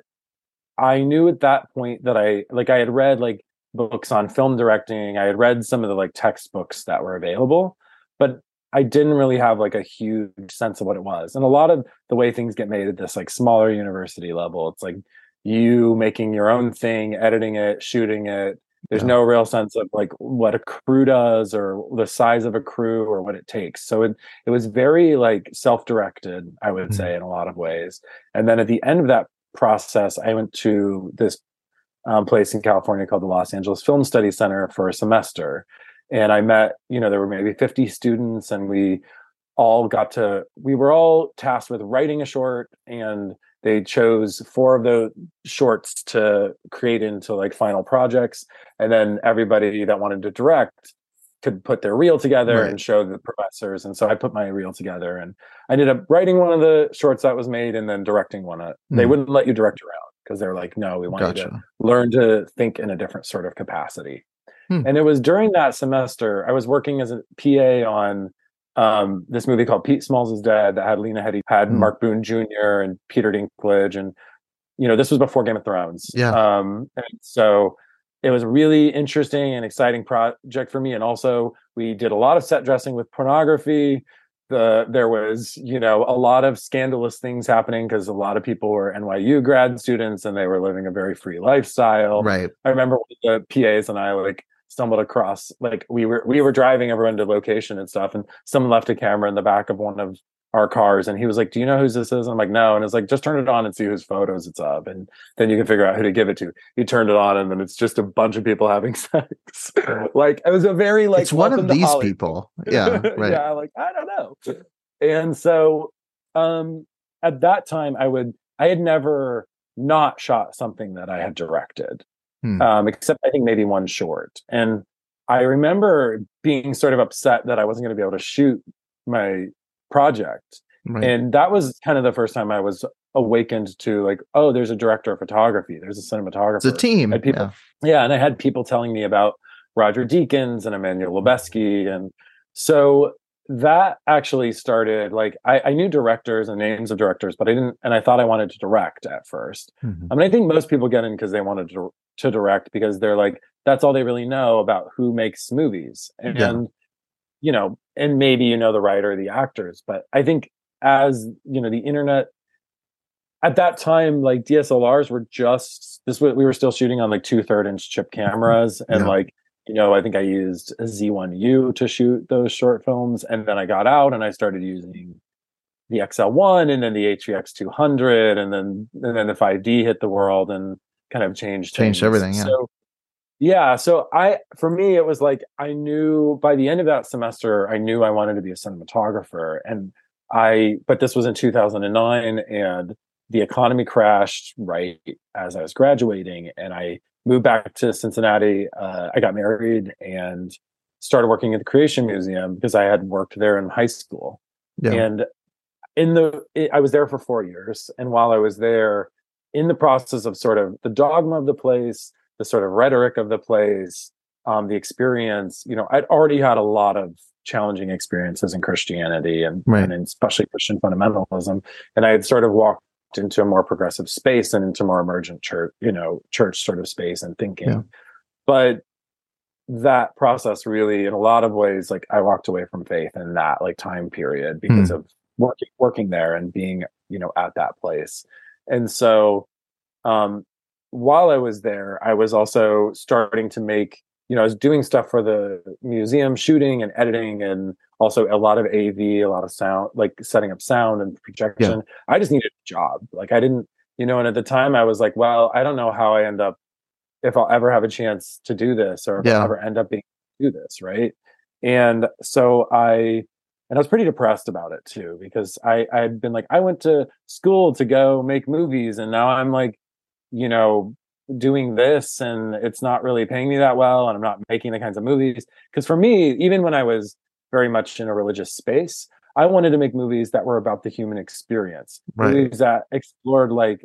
S4: I knew at that point that I like I had read like books on film directing. I had read some of the like textbooks that were available, but I didn't really have like a huge sense of what it was. And a lot of the way things get made at this like smaller university level, it's like you making your own thing, editing it, shooting it. There's yeah. no real sense of like what a crew does or the size of a crew or what it takes. So it it was very like self-directed, I would mm-hmm. say, in a lot of ways. And then at the end of that process, I went to this um, place in California called the Los Angeles Film Study Center for a semester. And I met, you know, there were maybe 50 students, and we all got to, we were all tasked with writing a short and they chose four of the shorts to create into like final projects and then everybody that wanted to direct could put their reel together right. and show the professors and so i put my reel together and i ended up writing one of the shorts that was made and then directing one mm. they wouldn't let you direct around because they're like no we want gotcha. you to learn to think in a different sort of capacity hmm. and it was during that semester i was working as a pa on um, this movie called Pete Smalls is Dead that had Lena Headey, had mm. Mark Boone Jr. and Peter Dinklage, and you know this was before Game of Thrones.
S1: Yeah.
S4: Um, and so it was a really interesting and exciting project for me, and also we did a lot of set dressing with pornography. The there was you know a lot of scandalous things happening because a lot of people were NYU grad students and they were living a very free lifestyle.
S1: Right.
S4: I remember the PAs and I like stumbled across like we were we were driving everyone to location and stuff and someone left a camera in the back of one of our cars and he was like do you know whose this is? And i'm like no. And it's like just turn it on and see whose photos it's of and then you can figure out who to give it to. He turned it on and then it's just a bunch of people having sex. Like it was a very like
S1: it's one of these people. Yeah right.
S4: Yeah like i don't know. And so um at that time i would i had never not shot something that i had directed hmm. um, except I think maybe one short. And I remember being sort of upset that I wasn't going to be able to shoot my project. Right. And that was kind of the first time I was awakened to like, oh, there's a director of photography, there's a cinematographer.
S1: It's a team.
S4: People, yeah. yeah. And I had people telling me about Roger Deakins and Emmanuel Lubezki. And so that actually started like I, I, knew directors and names of directors, but I didn't, and I thought I wanted to direct at 1st mm-hmm. I mean, I think most people get in because they wanted to to direct because they're like that's all they really know about who makes movies, and, yeah. and you know, and maybe you know the writer, the actors, but I think as you know, the internet at that time, like DSLRs were just this. We were still shooting on like two third inch chip cameras, and yeah. like you know, I think I used a Z1U to shoot those short films. And then I got out and I started using the XL1 and then the HVX 200 and then and then the 5D hit the world and kind of changed
S1: changed things. everything. Yeah.
S4: So yeah, so I for me it was like I knew by the end of that semester I knew I wanted to be a cinematographer and I but this was in 2009 and the economy crashed right as I was graduating and I moved back to Cincinnati. Uh, I got married and started working at the Creation Museum because I had worked there in high school. Yeah. And in the, it, I was there for four years. And while I was there, in the process of sort of the dogma of the place, the sort of rhetoric of the place, um, the experience, you know, I'd already had a lot of challenging experiences in Christianity and, right. and especially Christian fundamentalism. And I had sort of walked into a more progressive space and into more emergent church, you know, church sort of space and thinking. Yeah. But that process really, in a lot of ways, like I walked away from faith in that like time period because mm. of working working there and being, you know, at that place. And so um while I was there, I was also starting to make, you know, I was doing stuff for the museum, shooting and editing and also a lot of AV, a lot of sound, like setting up sound and projection. Yeah. I just needed a job. Like I didn't, you know, and at the time I was like, well, I don't know how I end up if I'll ever have a chance to do this or if yeah. I'll ever end up being do this, right? And so I and I was pretty depressed about it too because I I had been like I went to school to go make movies and now I'm like you know doing this and it's not really paying me that well and I'm not making the kinds of movies because for me even when I was very much in a religious space I wanted to make movies that were about the human experience
S1: Right.
S4: movies that explored like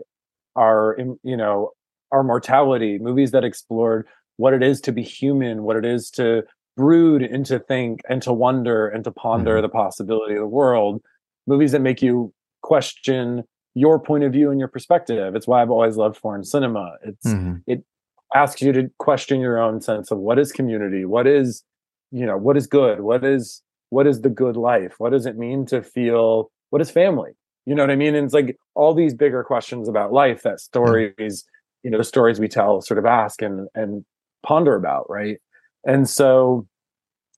S4: our you know our mortality movies that explored what it is to be human what it is to brood and to think and to wonder and to ponder
S1: Mhm.
S4: the possibility of the world movies that make you question your point of view and your perspective it's why i've always loved foreign cinema it's
S1: Mhm.
S4: it asks you to question your own sense of what is community what is you know what is good? What is what is the good life? What does it mean to feel what is family? You know what i mean? And it's like all these bigger questions about life that stories you know the stories we tell sort of ask and and ponder about right? And so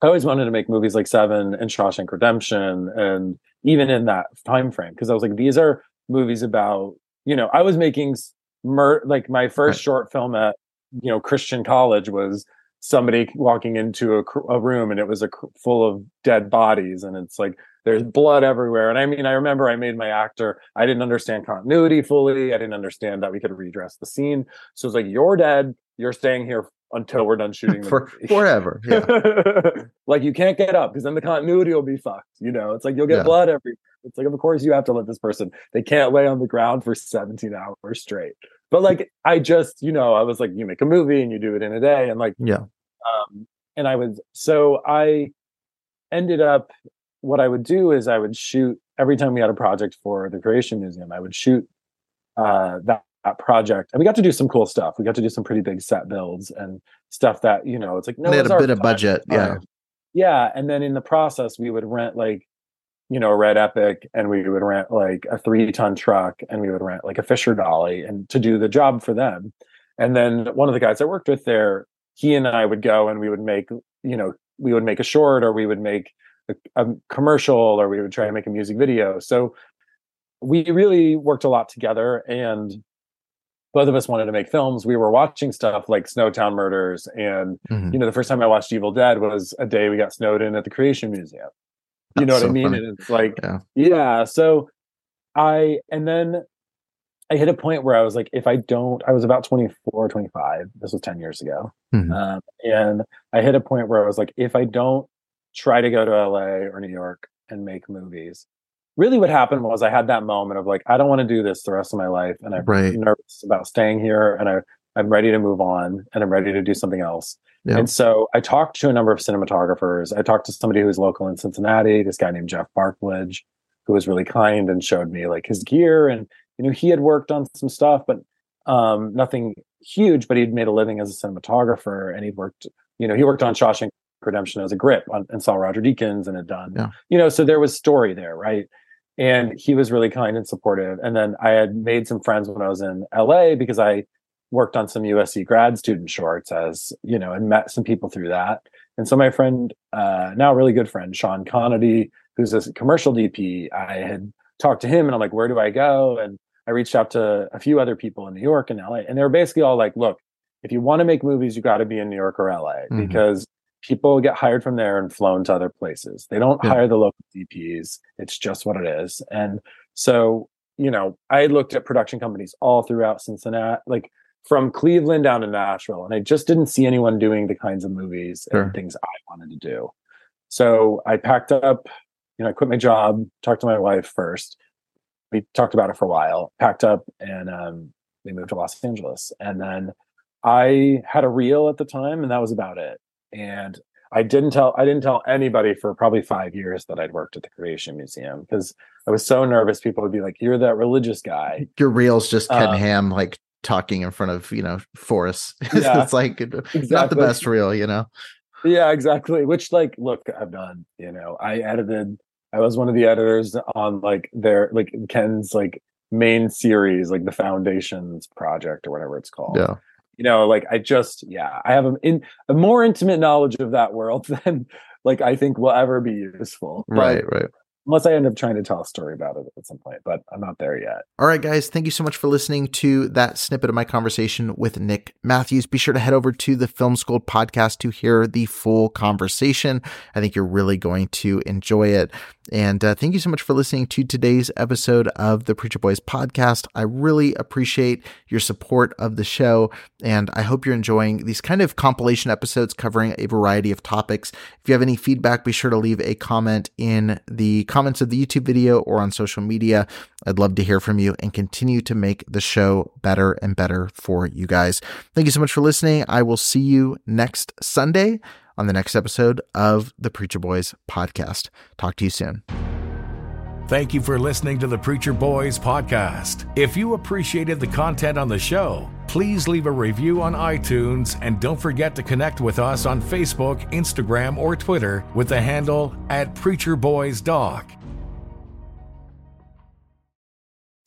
S4: i always wanted to make movies like seven and shawshank redemption and even in that time frame because i was like these are movies about you know i was making mur- like my first short film at you know christian college was somebody walking into a, a room and it was a full of dead bodies and it's like there's blood everywhere and i mean i remember i made my actor i didn't understand continuity fully i didn't understand that we could redress the scene so it's like you're dead you're staying here until we're done shooting the
S1: For, forever. Yeah.
S4: like you can't get up because then the continuity will be fucked you know it's like you'll get
S1: Yeah.
S4: blood every it's like of course you have to let this person they can't lay on the ground for 17 hours straight but like i just you know i was like you make a movie and you do it in a day and like
S1: Yeah.
S4: um, and I would so I ended up what I would do is I would shoot every time we had a project for the Creation Museum. I would shoot uh, that, that project, and we got to do some cool stuff. We got to do some pretty big set builds and stuff that you know it's like no,
S1: they had a bit of budget. Yeah.
S4: yeah. And then in the process, we would rent like you know, Red Epic, and we would rent like a three ton truck and we would rent like a Fisher Dolly and to do the job for them. And then one of the guys I worked with there, he and I would go and we would make, you know, we would make a short or we would make a, a commercial or we would try to make a music video. So we really worked a lot together and both of us wanted to make films. We were watching stuff like Snowtown Murders and
S1: Mhm.
S4: you know, the first time I watched Evil Dead was a day we got snowed in at the Creation Museum. You know what
S1: so
S4: I mean?
S1: funny.
S4: And it's like,
S1: Yeah.
S4: yeah. So I, and then I hit a point where I was like, if I don't, I was about 24, 25. This was 10 years ago.
S1: Mhm.
S4: Um, and I hit a point where I was like, if I don't try to go to LA or New York and make movies, really what happened was I had that moment of like, I don't want to do this the rest of my life. And I'm
S1: Right.
S4: nervous about staying here and I, I'm ready to move on and I'm ready to do something else.
S1: Yeah.
S4: And so I talked to a number of cinematographers. I talked to somebody who was local in Cincinnati, this guy named Jeff Barklage, who was really kind and showed me like his gear. And, you know, he had worked on some stuff, but um, nothing huge, but he'd made a living as a cinematographer and he'd worked, you know, he worked on Shawshank Redemption as a grip on, and saw Roger Deakins and had done,
S1: Yeah.
S4: you know, so there was story there, right? And he was really kind and supportive. And then I had made some friends when I was in LA because I worked on some USC grad student shorts as, you know, and met some people through that. And so my friend, uh, now really good friend, Sean Conity, who's a commercial DP, I had talked to him and I'm like, where do I go? And I reached out to a few other people in New York and LA, and they were basically all like, look, if you want to make movies, you got to be in New York or LA
S1: Mhm.
S4: because people get hired from there and flown to other places. They don't
S1: Yeah.
S4: hire the local DPs. It's just what it is. And so, you know, I looked at production companies all throughout Cincinnati, like from Cleveland down to Nashville, and I just didn't see anyone doing the kinds of movies
S1: Sure.
S4: and things I wanted to do. So I packed up, you know, I quit my job, talked to my wife first. We talked about it for a while, packed up, and um, we moved to Los Angeles. And then I had a reel at the time, and that was about it. And I didn't tell I didn't tell anybody for probably five years that I'd worked at the Creation Museum because I was so nervous people would be like, "You're that religious guy."
S1: Your reels just Ken
S4: Um,
S1: Ham like talking in front of you know forests.
S4: Yeah.
S1: it's like not the best reel, you know.
S4: Yeah, exactly. Which like, look, I've done. You know, I edited. I was one of the editors on like their like Ken's like main series, like the Foundations project or whatever it's called.
S1: Yeah.
S4: You know, like I just yeah, I have a, in, a more intimate knowledge of that world than like I think will ever be useful. But
S1: Right. Right.
S4: Unless I end up trying to tell a story about it at some point, but I'm not there yet.
S1: All right, guys, thank you so much for listening to that snippet of my conversation with Nick Matthews. Be sure to head over to the Film School'd podcast to hear the full conversation. I think you're really going to enjoy it. And uh, thank you so much for listening to today's episode of the Preacher Boys podcast. I really appreciate your support of the show, and I hope you're enjoying these kind of compilation episodes covering a variety of topics. If you have any feedback, be sure to leave a comment in the comments of the YouTube video or on social media. I'd love to hear from you and continue to make the show better and better for you guys. Thank you so much for listening. I will see you next Sunday on the next episode of the Preacher Boys podcast. Talk to you soon.
S7: Thank you for listening to the Preacher Boys podcast. If you appreciated the content on the show, please leave a review on iTunes and don't forget to connect with us on Facebook, Instagram, or Twitter with the handle at Preacher